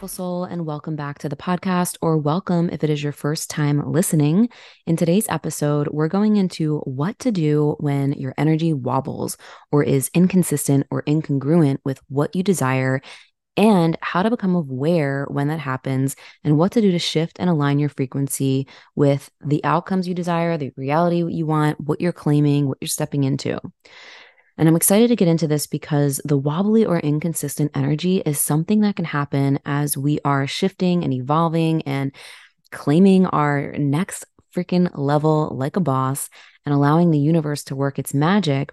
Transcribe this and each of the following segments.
Beautiful soul, and welcome back to the podcast, or welcome if it is your first time listening. In today's episode, we're going into what to do when your energy wobbles or is inconsistent or incongruent with what you desire, and how to become aware when that happens, and what to do to shift and align your frequency with the outcomes you desire, the reality you want, what you're claiming, what you're stepping into. And I'm excited to get into this because the wobbly or inconsistent energy is something that can happen as we are shifting and evolving and claiming our next freaking level like a boss and allowing the universe to work its magic.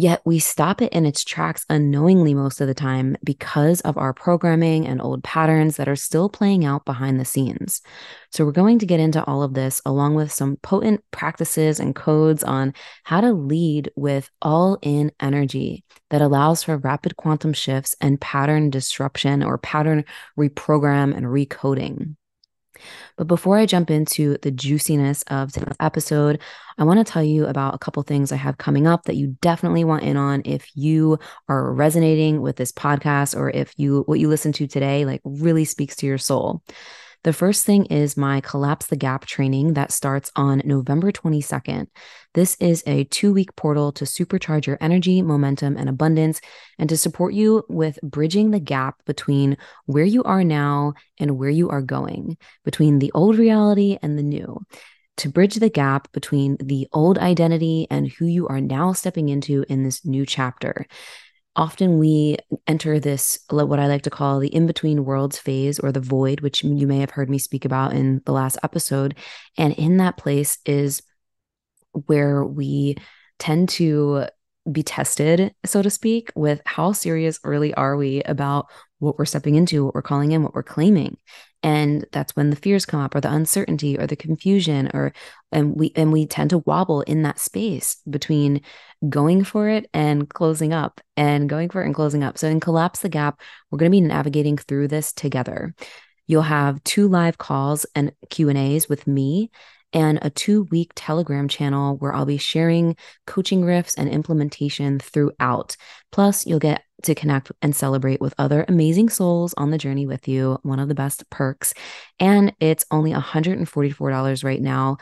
Yet we stop it in its tracks unknowingly most of the time because of our programming and old patterns that are still playing out behind the scenes. So, we're going to get into all of this along with some potent practices and codes on how to lead with all in energy that allows for rapid quantum shifts and pattern disruption or pattern reprogram and recoding. But before I jump into the juiciness of today's episode, I want to tell you about a couple things I have coming up that you definitely want in on if you are resonating with this podcast or if you what you listen to today like really speaks to your soul. The first thing is my Collapse the Gap training that starts on November 22nd. This is a two week portal to supercharge your energy, momentum, and abundance, and to support you with bridging the gap between where you are now and where you are going, between the old reality and the new to bridge the gap between the old identity and who you are now stepping into in this new chapter often we enter this what i like to call the in-between worlds phase or the void which you may have heard me speak about in the last episode. And in that place is where we tend to be tested so to speak with how serious really are we about what we're stepping into what we're calling in what we're claiming and that's when the fears come up or the uncertainty or the confusion or and we and we tend to wobble in that space between going for it and closing up and going for it and closing up. So in collapse the gap we're going to be navigating through this together. You'll have two live calls and q and a's with me and a two week Telegram channel where I'll be sharing coaching riffs and implementation throughout. Plus, you'll get to connect and celebrate with other amazing souls on the journey with you, one of the best perks. And it's only $144 right now.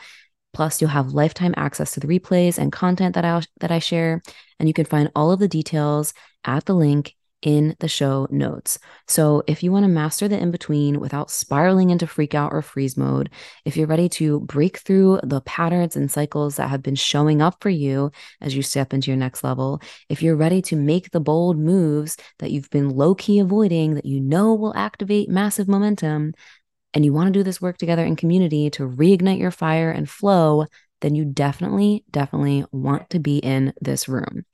Plus, you'll have lifetime access to the replays and content that I that I share, and you can find all of the details at the link in the show notes. So, if you want to master the in between without spiraling into freak out or freeze mode, if you're ready to break through the patterns and cycles that have been showing up for you as you step into your next level, if you're ready to make the bold moves that you've been low key avoiding that you know will activate massive momentum, and you want to do this work together in community to reignite your fire and flow, then you definitely, definitely want to be in this room.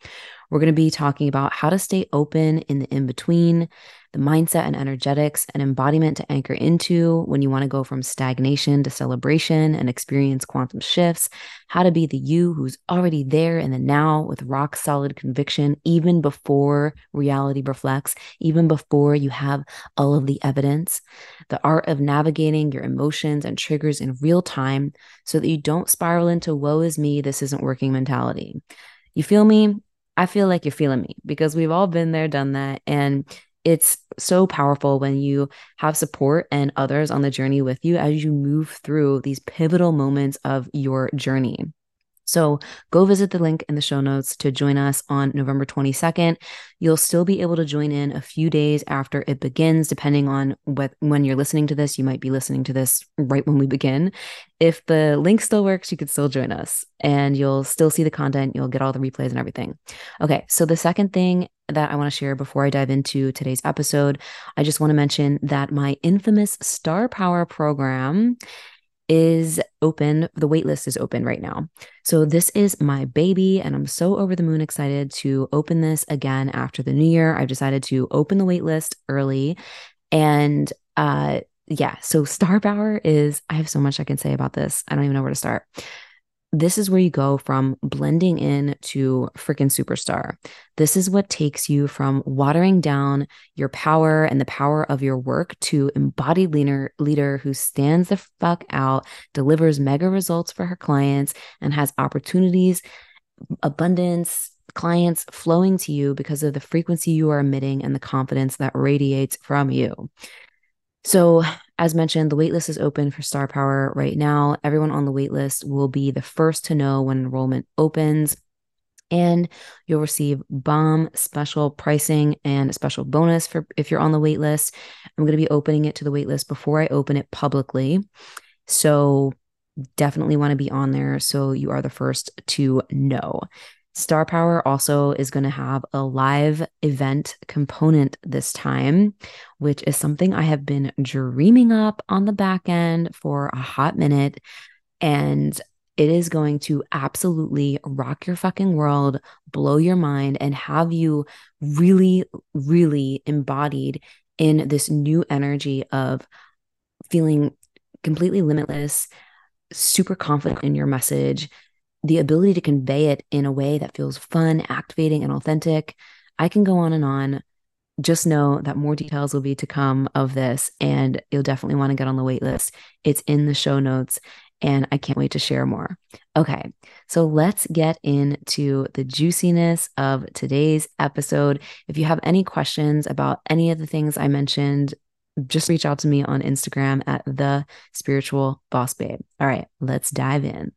We're going to be talking about how to stay open in the in between, the mindset and energetics and embodiment to anchor into when you want to go from stagnation to celebration and experience quantum shifts, how to be the you who's already there in the now with rock solid conviction, even before reality reflects, even before you have all of the evidence, the art of navigating your emotions and triggers in real time so that you don't spiral into woe is me, this isn't working mentality. You feel me? I feel like you're feeling me because we've all been there, done that. And it's so powerful when you have support and others on the journey with you as you move through these pivotal moments of your journey. So go visit the link in the show notes to join us on November 22nd. You'll still be able to join in a few days after it begins, depending on what when you're listening to this. You might be listening to this right when we begin. If the link still works, you could still join us and you'll still see the content. You'll get all the replays and everything. Okay, so the second thing that I want to share before I dive into today's episode, I just want to mention that my infamous Star Power program is open. The waitlist is open right now. So this is my baby, and I'm so over the moon excited to open this again after the new year. I've decided to open the waitlist early. And uh yeah, so Star Power is I have so much I can say about this. I don't even know where to start this is where you go from blending in to freaking superstar. This is what takes you from watering down your power and the power of your work to embodied leader leader who stands the fuck out, delivers mega results for her clients and has opportunities, abundance, clients flowing to you because of the frequency you are emitting and the confidence that radiates from you. So, as mentioned, the waitlist is open for Star Power right now. Everyone on the waitlist will be the first to know when enrollment opens. And you'll receive bomb special pricing and a special bonus for if you're on the waitlist. I'm going to be opening it to the waitlist before I open it publicly. So definitely want to be on there so you are the first to know. Star Power also is going to have a live event component this time, which is something I have been dreaming up on the back end for a hot minute. And it is going to absolutely rock your fucking world, blow your mind, and have you really, really embodied in this new energy of feeling completely limitless, super confident in your message, the ability to convey it in a way that feels fun, activating, and authentic. I can go on and on. Just know that more details will be to come of this, and you'll definitely want to get on the wait list. It's in the show notes, and I can't wait to share more. Okay, so let's get into the juiciness of today's episode. If you have any questions about any of the things I mentioned, just reach out to me on Instagram at the spiritual boss babe. All right, let's dive in.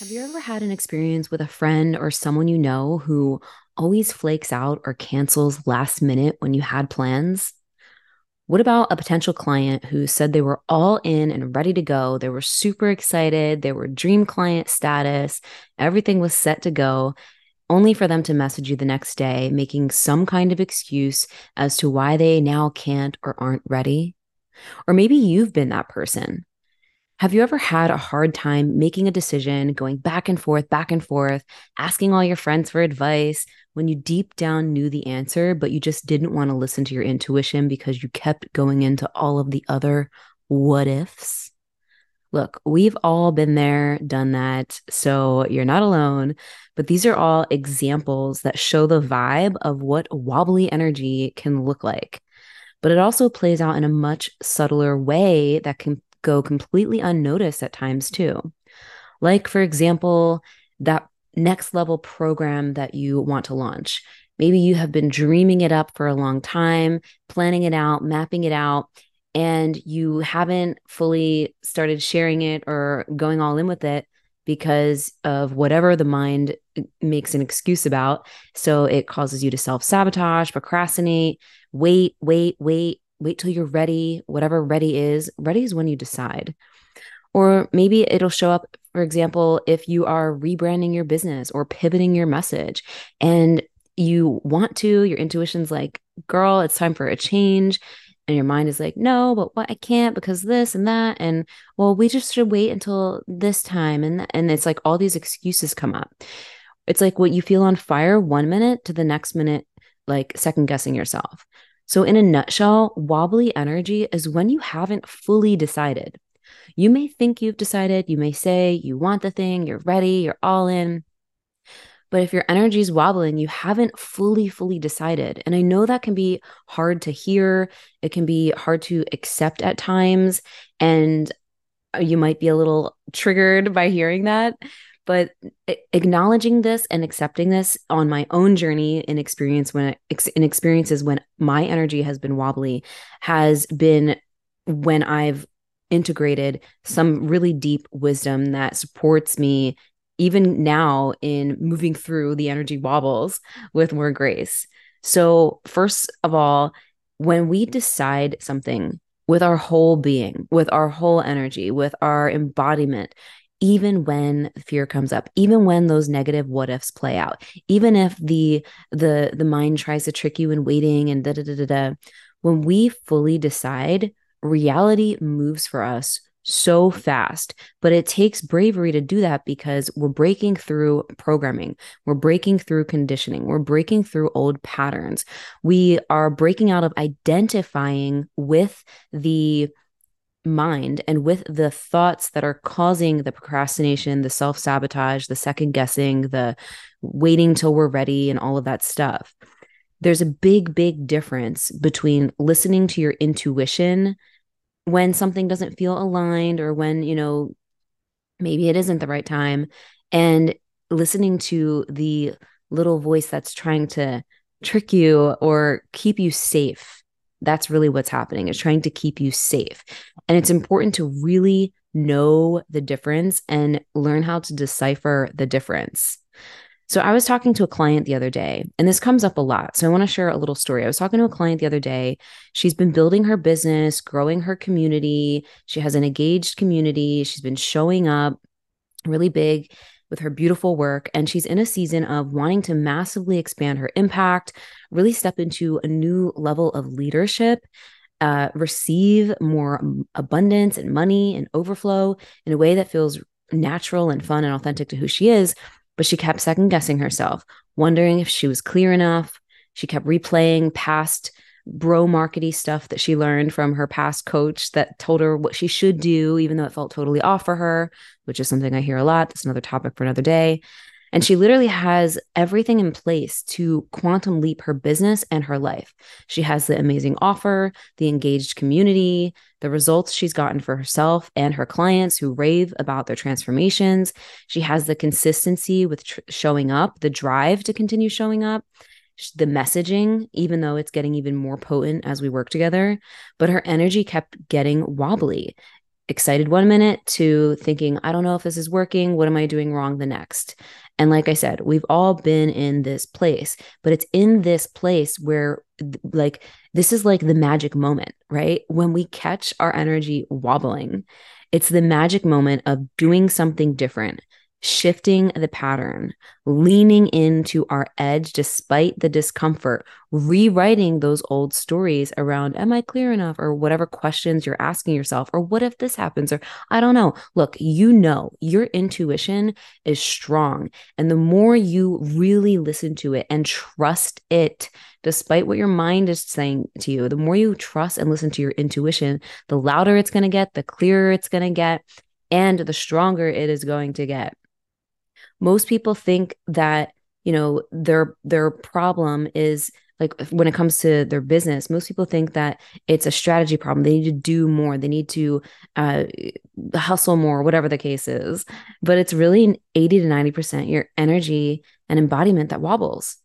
Have you ever had an experience with a friend or someone you know who always flakes out or cancels last minute when you had plans? What about a potential client who said they were all in and ready to go? They were super excited, they were dream client status, everything was set to go, only for them to message you the next day, making some kind of excuse as to why they now can't or aren't ready? Or maybe you've been that person. Have you ever had a hard time making a decision, going back and forth, back and forth, asking all your friends for advice when you deep down knew the answer, but you just didn't want to listen to your intuition because you kept going into all of the other what ifs? Look, we've all been there, done that. So you're not alone. But these are all examples that show the vibe of what wobbly energy can look like. But it also plays out in a much subtler way that can go completely unnoticed at times too. Like, for example, that next level program that you want to launch. Maybe you have been dreaming it up for a long time, planning it out, mapping it out, and you haven't fully started sharing it or going all in with it because of whatever the mind makes an excuse about. So it causes you to self sabotage, procrastinate, wait, wait, wait, wait till you're ready, whatever ready is. Ready is when you decide. Or maybe it'll show up, for example, if you are rebranding your business or pivoting your message and you want to, your intuition's like, girl, it's time for a change. And your mind is like, no, but what I can't because this and that. And well, we just should wait until this time. And, and it's like all these excuses come up. It's like what you feel on fire one minute to the next minute, like second guessing yourself. So, in a nutshell, wobbly energy is when you haven't fully decided. You may think you've decided, you may say you want the thing, you're ready, you're all in. But if your energy is wobbling, you haven't fully, fully decided. And I know that can be hard to hear. It can be hard to accept at times. And uh, you might be a little triggered by hearing that. But acknowledging this and accepting this on my own journey in experience when in experiences when my energy has been wobbly has been when I've integrated some really deep wisdom that supports me even now in moving through the energy wobbles with more grace. So, first of all, when we decide something with our whole being, with our whole energy, with our embodiment, even when fear comes up even when those negative what ifs play out even if the the the mind tries to trick you in waiting and da da da da da when we fully decide reality moves for us so fast but it takes bravery to do that because we're breaking through programming we're breaking through conditioning we're breaking through old patterns. We are breaking out of identifying with the mind and with the thoughts that are causing the procrastination, the self sabotage, the second guessing, the waiting till we're ready, and all of that stuff. There's a big, big difference between listening to your intuition when something doesn't feel aligned or when, you know, maybe it isn't the right time and listening to the little voice that's trying to trick you or keep you safe that's really what's happening. It's trying to keep you safe. And it's mm-hmm. important to really know the difference and learn how to decipher the difference. So I was talking to a client the other day, and this comes up a lot. So I want to share a little story. I was talking to a client the other day. She's been building her business, growing her community. She has an engaged community. She's been showing up really big with her beautiful work. And she's in a season of wanting to massively expand her impact, really step into a new level of leadership. Uh, receive more abundance and money and overflow in a way that feels natural and fun and authentic to who she is. But she kept second guessing herself, wondering if she was clear enough. She kept replaying past bro markety stuff that she learned from her past coach that told her what she should do, even though it felt totally off for her, which is something I hear a lot. That's another topic for another day. And she literally has everything in place to quantum leap her business and her life. She has the amazing offer, the engaged community, the results she's gotten for herself and her clients who rave about their transformations. She has the consistency with tr- showing up, the drive to continue showing up the messaging, even though it's getting even more potent as we work together. But her energy kept getting wobbly, excited one minute to thinking, I don't know if this is working. What am I doing wrong the next? And like I said, we've all been in this place, but it's in this place where, like, this is like the magic moment, right? When we catch our energy wobbling, it's the magic moment of doing something different, shifting the pattern, leaning into our edge despite the discomfort, rewriting those old stories around, am I clear enough? Or whatever questions you're asking yourself, or what if this happens? Or I don't know. Look, you know, your intuition is strong. And the more you really listen to it and trust it, despite what your mind is saying to you, the more you trust and listen to your intuition, the louder it's going to get, the clearer it's going to get, and the stronger it is going to get most people think that you know their their problem is like when it comes to their business most people think that it's a strategy problem. They need to do more. They need to uh, hustle more whatever the case is. But it's really an 80 to 90% your energy and embodiment that wobbles.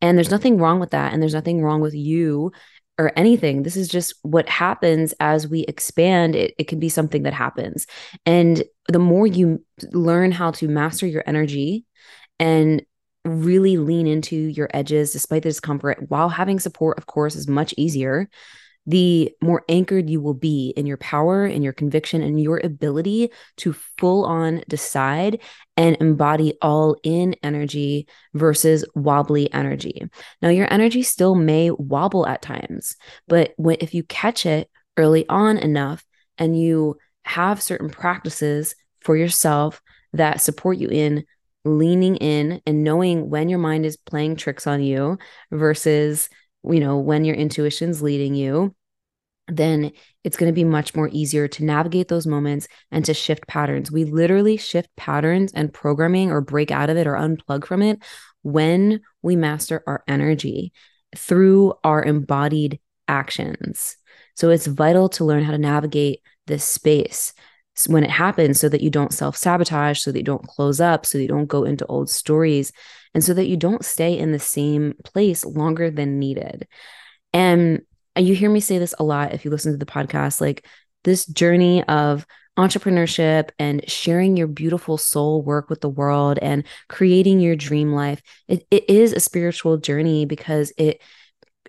And there's nothing wrong with that and there's nothing wrong with you or anything. This is just what happens as we expand. It, it can be something that happens. And the more you learn how to master your energy and really lean into your edges despite the discomfort while having support, of course, is much easier the more anchored you will be in your power and your conviction and your ability to full on decide and embody all in energy versus wobbly energy. Now, your energy still may wobble at times, but when, if you catch it early on enough and you have certain practices for yourself that support you in leaning in and knowing when your mind is playing tricks on you versus you know, when your intuition's leading you, then it's going to be much more easier to navigate those moments and to shift patterns. We literally shift patterns and programming or break out of it or unplug from it when we master our energy through our embodied actions. So it's vital to learn how to navigate this space when it happens so that you don't self sabotage, so that you don't close up, so that you don't go into old stories and so that you don't stay in the same place longer than needed. And uh, you hear me say this a lot if you listen to the podcast like this journey of entrepreneurship and sharing your beautiful soul work with the world and creating your dream life it, it is a spiritual journey because it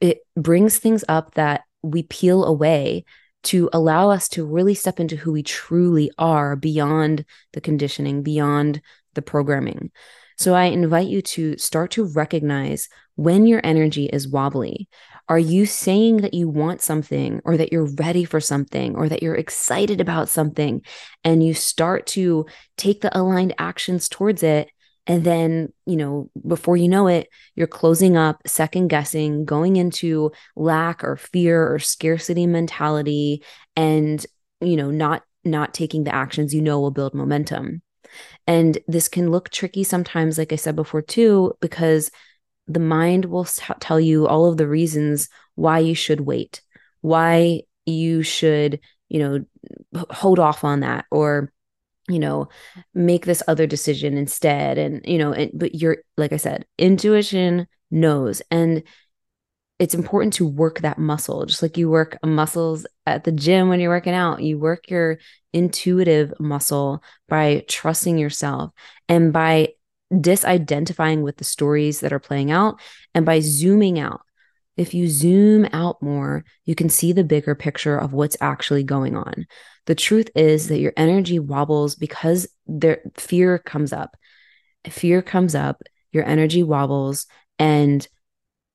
it brings things up that we peel away to allow us to really step into who we truly are beyond the conditioning beyond the programming so i invite you to start to recognize when your energy is wobbly are you saying that you want something or that you're ready for something or that you're excited about something and you start to take the aligned actions towards it? And then, you know, before you know it, you're closing up, second guessing, going into lack or fear or scarcity mentality and, you know, not not taking the actions you know will build momentum. And this can look tricky sometimes, like I said before, too, because the mind will tell you all of the reasons why you should wait, why you should, you know, hold off on that or you know make this other decision instead and you know and, but you're like i said intuition knows and it's important to work that muscle just like you work muscles at the gym when you're working out you work your intuitive muscle by trusting yourself and by disidentifying with the stories that are playing out and by zooming out. If you zoom out more, you can see the bigger picture of what's actually going on. The truth is that your energy wobbles because there fear comes up. Fear comes up, your energy wobbles, and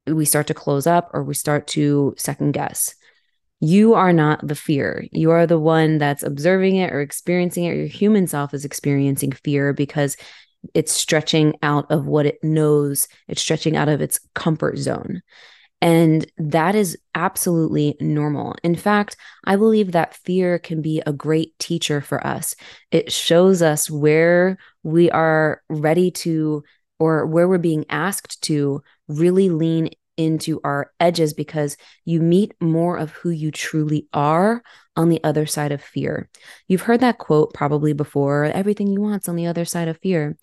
we start to close up or we start to second guess. You are not the fear. You are the one that's observing it or experiencing it. Your human self is experiencing fear because it's stretching out of what it knows, it's stretching out of its comfort zone. And that is absolutely normal. In fact, I believe that fear can be a great teacher for us. It shows us where we are ready to, or where we're being asked to really lean into our edges because you meet more of who you truly are on the other side of fear. You've heard that quote probably before everything you want's on the other side of fear.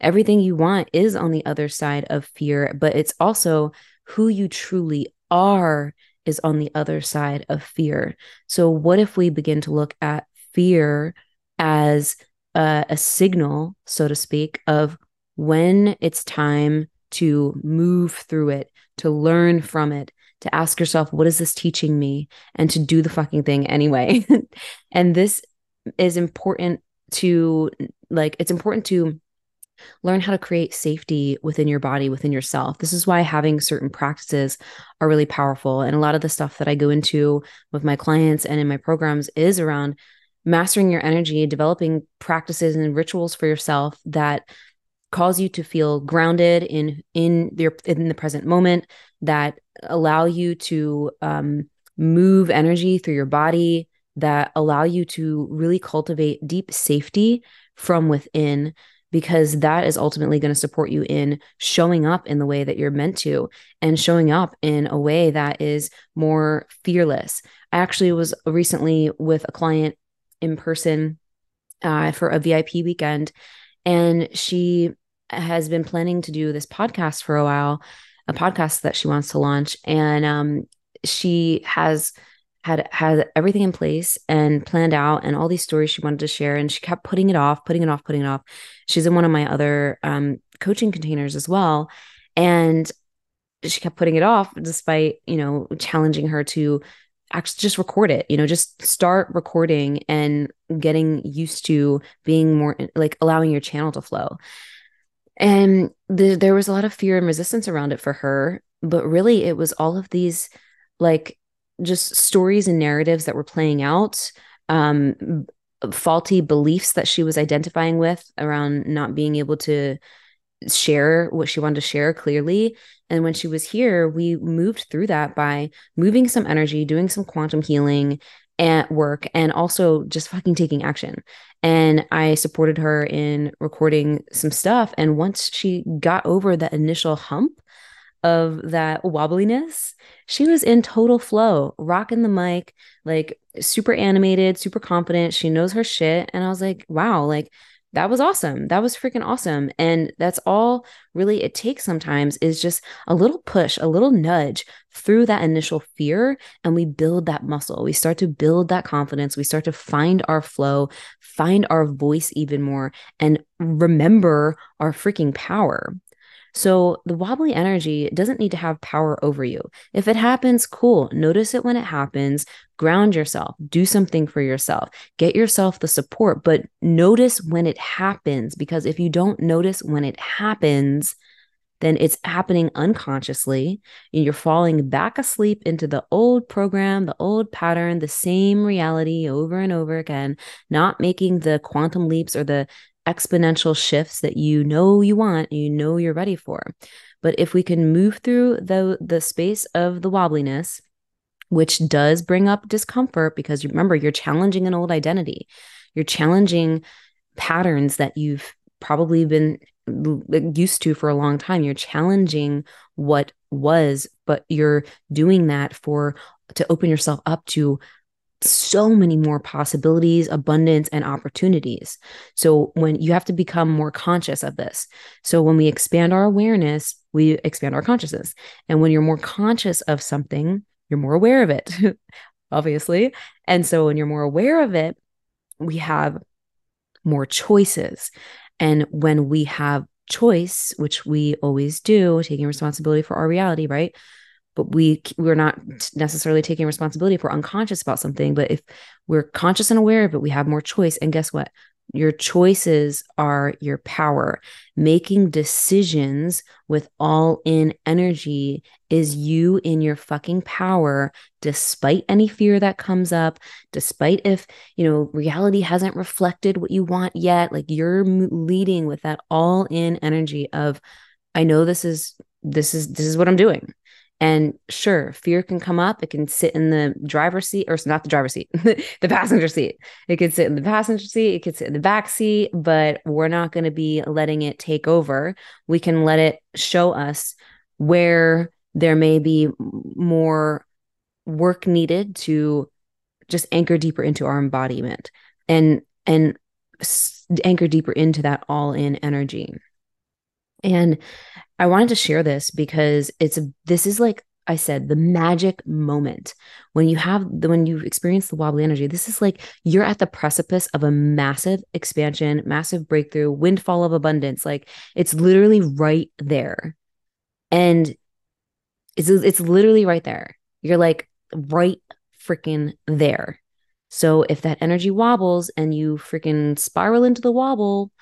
Everything you want is on the other side of fear, but it's also who you truly are is on the other side of fear. So, what if we begin to look at fear as a, a signal, so to speak, of when it's time to move through it, to learn from it, to ask yourself, what is this teaching me? And to do the fucking thing anyway. and this is important to, like, it's important to learn how to create safety within your body, within yourself. This is why having certain practices are really powerful. And a lot of the stuff that I go into with my clients and in my programs is around mastering your energy, developing practices and rituals for yourself that cause you to feel grounded in in your in the present moment that allow you to um, move energy through your body that allow you to really cultivate deep safety from within because that is ultimately going to support you in showing up in the way that you're meant to and showing up in a way that is more fearless. I actually was recently with a client in person uh, for a VIP weekend, and she has been planning to do this podcast for a while, a podcast that she wants to launch. And um, she has had had everything in place and planned out and all these stories she wanted to share and she kept putting it off putting it off putting it off. She's in one of my other um, coaching containers as well and she kept putting it off despite you know challenging her to actually just record it you know just start recording and getting used to being more like allowing your channel to flow. And the, there was a lot of fear and resistance around it for her but really it was all of these like just stories and narratives that were playing out um, faulty beliefs that she was identifying with around not being able to share what she wanted to share clearly. And when she was here, we moved through that by moving some energy, doing some quantum healing at work, and also just fucking taking action. And I supported her in recording some stuff. And once she got over the initial hump of that wobbliness, she was in total flow, rocking the mic, like super animated, super confident. She knows her shit. And I was like, wow, like that was awesome. That was freaking awesome. And that's all really it takes sometimes is just a little push, a little nudge through that initial fear. And we build that muscle. We start to build that confidence. We start to find our flow, find our voice even more, and remember our freaking power. So the wobbly energy doesn't need to have power over you. If it happens, cool. Notice it when it happens. Ground yourself. Do something for yourself. Get yourself the support, but notice when it happens because if you don't notice when it happens, then it's happening unconsciously and you're falling back asleep into the old program, the old pattern, the same reality over and over again, not making the quantum leaps or the exponential shifts that you know you want, you know you're ready for. But if we can move through the the space of the wobbliness, which does bring up discomfort because remember you're challenging an old identity. You're challenging patterns that you've probably been uh, used to for a long time. You're challenging what was, but you're doing that for to open yourself up to so many more possibilities, abundance, and opportunities. So, when you have to become more conscious of this. So, when we expand our awareness, we expand our consciousness. And when you're more conscious of something, you're more aware of it, obviously. And so, when you're more aware of it, we have more choices. And when we have choice, which we always do, taking responsibility for our reality, right? But we we're not necessarily taking responsibility if we're unconscious about something but if we're conscious and aware of it we have more choice and guess what your choices are your power. Making decisions with all in energy is you in your fucking power, despite any fear that comes up, despite if, you know, reality hasn't reflected what you want yet. Like you're leading with that all in energy of, I know this is, this is, this is what I'm doing. And sure, fear can come up. It can sit in the driver's seat, or not the driver's seat, the passenger seat. It could sit in the passenger seat. It could sit in the back seat, but we're not going to be letting it take over. We can let it show us where there may be more work needed to just anchor deeper into our embodiment and and anchor deeper into that all in energy. And I wanted to share this because it's this is like I said, the magic moment when you have the when you experience the wobbly energy. This is like you're at the precipice of a massive expansion, massive breakthrough, windfall of abundance. Like it's literally right there, and it's it's literally right there. You're like right freaking there. So if that energy wobbles and you freaking spiral into the wobble,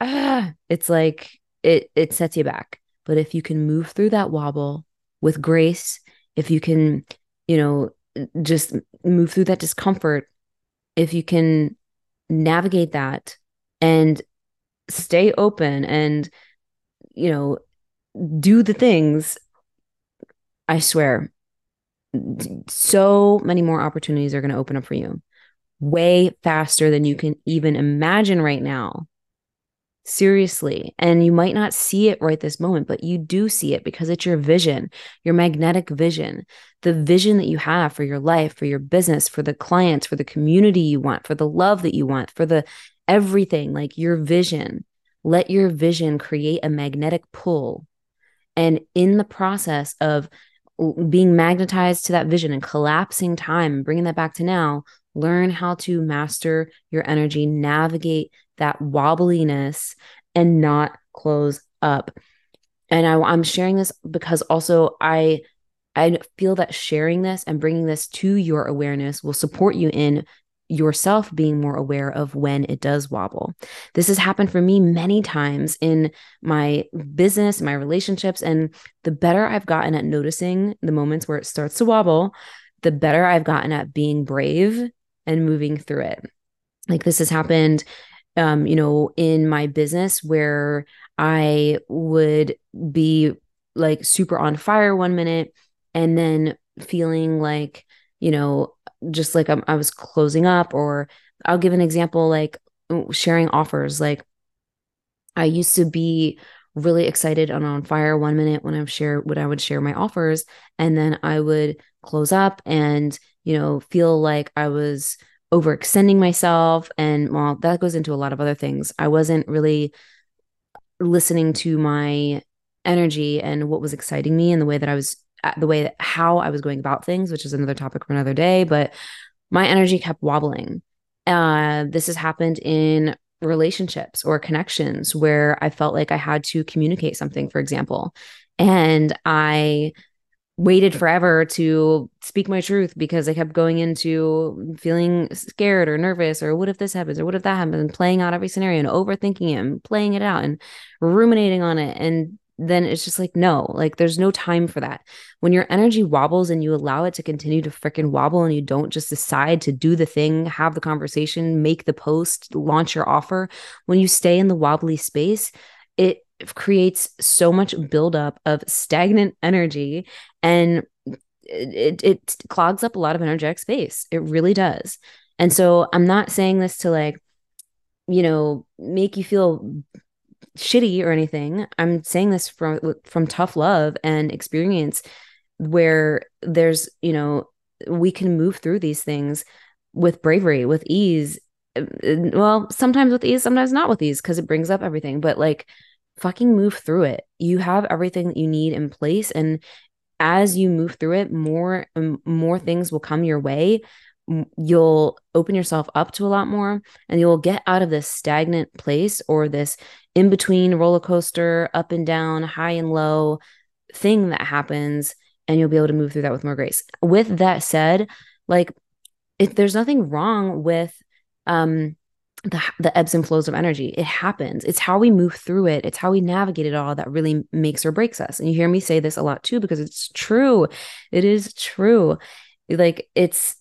ah, it's like it it sets you back. But if you can move through that wobble with grace, if you can, you know, just move through that discomfort, if you can navigate that and stay open and you know do the things i swear so many more opportunities are going to open up for you way faster than you can even imagine right now Seriously. And you might not see it right this moment, but you do see it because it's your vision, your magnetic vision, the vision that you have for your life, for your business, for the clients, for the community you want, for the love that you want, for the everything, like your vision. Let your vision create a magnetic pull. And in the process of being magnetized to that vision and collapsing time and bringing that back to now, learn how to master your energy, navigate that wobbliness and not close up. And I, I'm sharing this because also I I feel that sharing this and bringing this to your awareness will support you in yourself being more aware of when it does wobble. This has happened for me many times in my business, my relationships. And the better I've gotten at noticing the moments where it starts to wobble, the better I've gotten at being brave and moving through it. Like this has happened um, you know, in my business where I would be like super on fire one minute and then feeling like, you know, just like I'm, I was closing up, or I'll give an example like sharing offers. Like I used to be really excited and on fire one minute when I share when I would share my offers, and then I would close up and, you know, feel like I was overextending myself. And well, that goes into a lot of other things. I wasn't really listening to my energy and what was exciting me and the way that I was uh, the way that how I was going about things, which is another topic for another day, but my energy kept wobbling. Uh, this has happened in relationships or connections where I felt like I had to communicate something, for example, and I waited forever to speak my truth because I kept going into feeling scared or nervous or what if this happens or what if that happens and playing out every scenario and overthinking it and playing it out and ruminating on it. And then it's just like no like there's no time for that. When your energy wobbles and you allow it to continue to freaking wobble and you don't just decide to do the thing have the conversation make the post launch your offer when you stay in the wobbly space it creates so much buildup of stagnant energy and it, it clogs up a lot of energetic space. It really does. And so I'm not saying this to like, you know, make you feel shitty or anything. I'm saying this from from tough love and experience where there's, you know, we can move through these things with bravery, with ease. Well, sometimes with ease, sometimes not with ease because it brings up everything, but like fucking move through it. You have everything that you need in place. And as you move through it, more more things will come your way. You'll open yourself up to a lot more and you'll get out of this stagnant place or this in between roller coaster, up and down, high and low thing that happens. And you'll be able to move through that with more grace. With that said, like, if there's nothing wrong with um the, the ebbs and flows of energy. It happens. It's how we move through it. It's how we navigate it all that really makes or breaks us. And you hear me say this a lot too, because it's true. It is true. Like it's,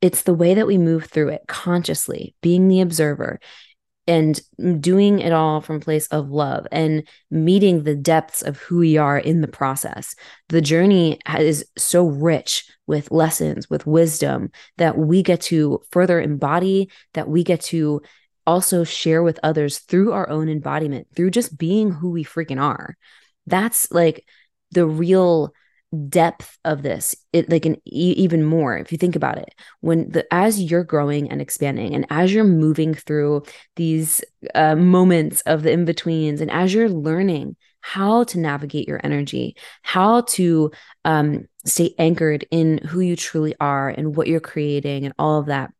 it's the way that we move through it consciously, being the observer and doing it all from place of love and meeting the depths of who we are in the process. The journey is so rich with lessons, with wisdom that we get to further embody, that we get to also share with others through our own embodiment, through just being who we freaking are. That's like the real depth of this it like an e- even more if you think about it. When the as you're growing and expanding and as you're moving through these uh, moments of the in-betweens and as you're learning how to navigate your energy how to um, stay anchored in who you truly are and what you're creating and all of that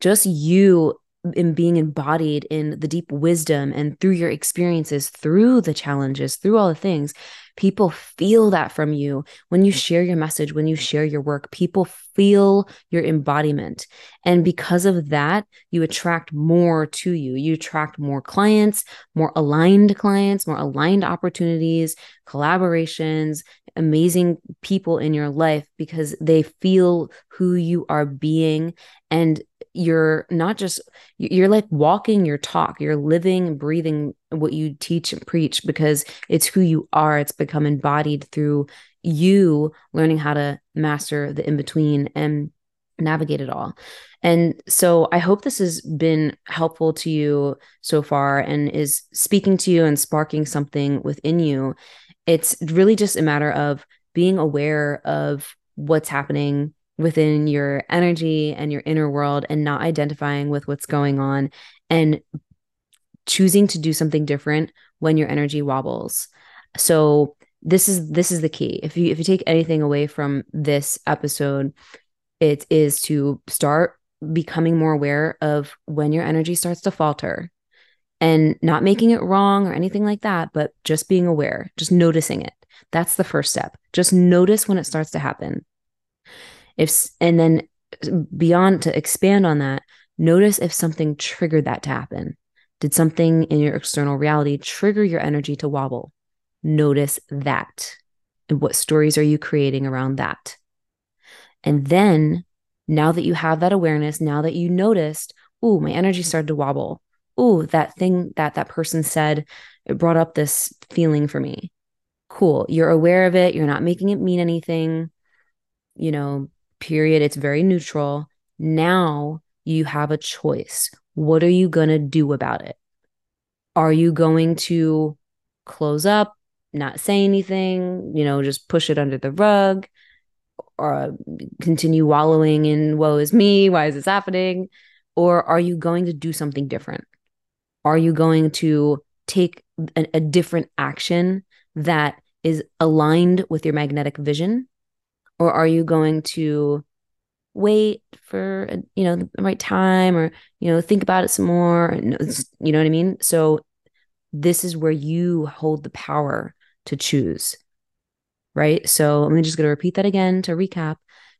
just you in being embodied in the deep wisdom and through your experiences, through the challenges, through all the things, people feel that from you when you mm. share your message, when you share your work. People feel your embodiment. And because of that, you attract more to you. You attract more clients, more aligned clients, more aligned opportunities, collaborations, amazing people in your life because they feel who you are being and you're not just you're like walking your talk you're living breathing what you teach and preach because it's who you are it's become embodied through you learning how to master the in between and navigate it all. And so i hope this has been helpful to you so far and is speaking to you and sparking something within you. It's really just a matter of being aware of what's happening within your energy and your inner world and not identifying with what's going on and choosing to do something different when your energy wobbles. So this is this is the key. If you if you take anything away from this episode, it is to start becoming more aware of when your energy starts to falter and not making it wrong or anything like that, but just being aware, just noticing it. That's the first step. Just notice when it starts to happen if and then beyond to expand on that notice if something triggered that to happen. Did something in your external reality trigger your energy to wobble? Notice that. And what stories are you creating around that? And then now that you have that awareness now that you noticed oh my energy started to wobble. Oh that thing that that person said it brought up this feeling for me. Cool. You're aware of it. You're not making it mean anything. You know period. It's very neutral. Now you have a choice. What are you going to do about it? Are you going to close up, not say anything, you know, just push it under the rug? or continue wallowing in woe is me? Why is this happening? Or are you going to do something different? Are you going to take a, a different action that is aligned with your magnetic vision? Or are you going to wait for you know the right time or you know think about it some more you know what i mean? So this is where you hold the power to choose right? So i'm just going to repeat that again to recap.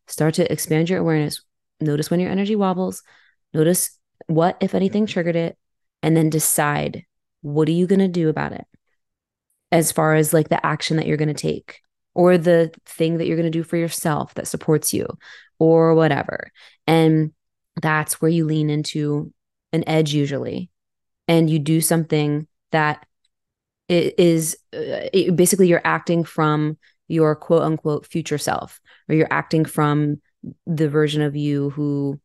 Start to expand your awareness. Notice when your energy wobbles. Notice what if anything triggered it and then decide what are you going to do about it as far as like the action that you're going to take or the thing that you're going to do for yourself that supports you or whatever. And that's where you lean into an edge usually. And you do something that is uh, basically you're acting from your quote unquote future self, or you're acting from the version of you who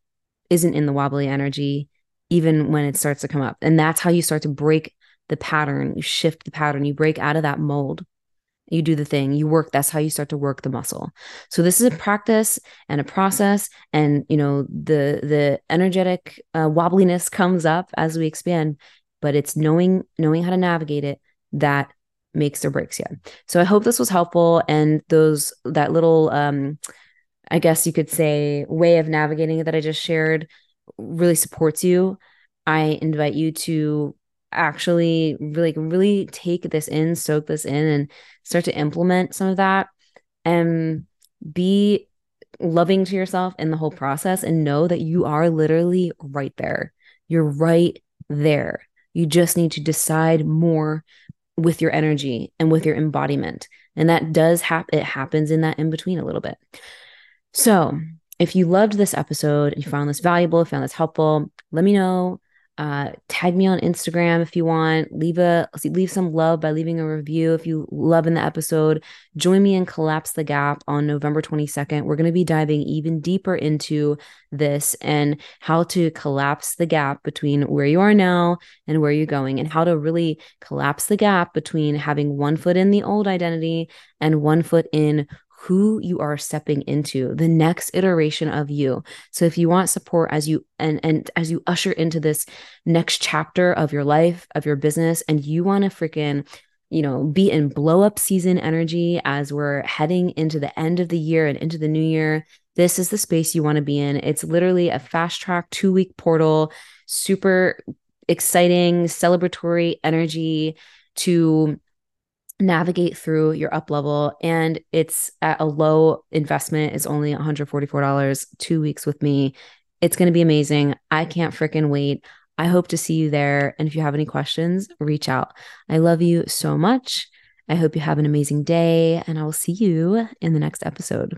isn't in the wobbly energy, even when it starts to come up. And that's how you start to break the pattern, you shift the pattern, you break out of that mold you do the thing you work that's how you start to work the muscle. So this is a practice and a process and you know the the energetic uh, wobbliness comes up as we expand but it's knowing knowing how to navigate it that makes or breaks you so i hope this was helpful and those that little um i guess you could say way of navigating it that i just shared really supports you. I invite you to actually really really take this in soak this in and start to implement some of that and be loving to yourself in the whole process and know that you are literally right there. You're right there. You just need to decide more with your energy and with your embodiment and that does happen it happens in that in between a little bit. So if you loved this episode and you found this valuable found this helpful let me know uh, tag me on Instagram if you want. Leave a leave some love by leaving a review if you love in the episode. Join me in Collapse the Gap on November 22nd. We're going to be diving even deeper into this and how to collapse the gap between where you are now and where you're going, and how to really collapse the gap between having one foot in the old identity and one foot in who you are stepping into the next iteration of you. So if you want support as you and and as you usher into this next chapter of your life of your business and you want to freaking you know be in blow up season energy as we're heading into the end of the year and into the new year this is the space you want to be in. It's literally a fast track 2 week portal super exciting celebratory energy to navigate through your up level and it's at a low investment it's only $144 two weeks with me. It's going to be amazing. I can't freaking wait. I hope to see you there and if you have any questions reach out. I love you so much. I hope you have an amazing day and i will see you in the next episode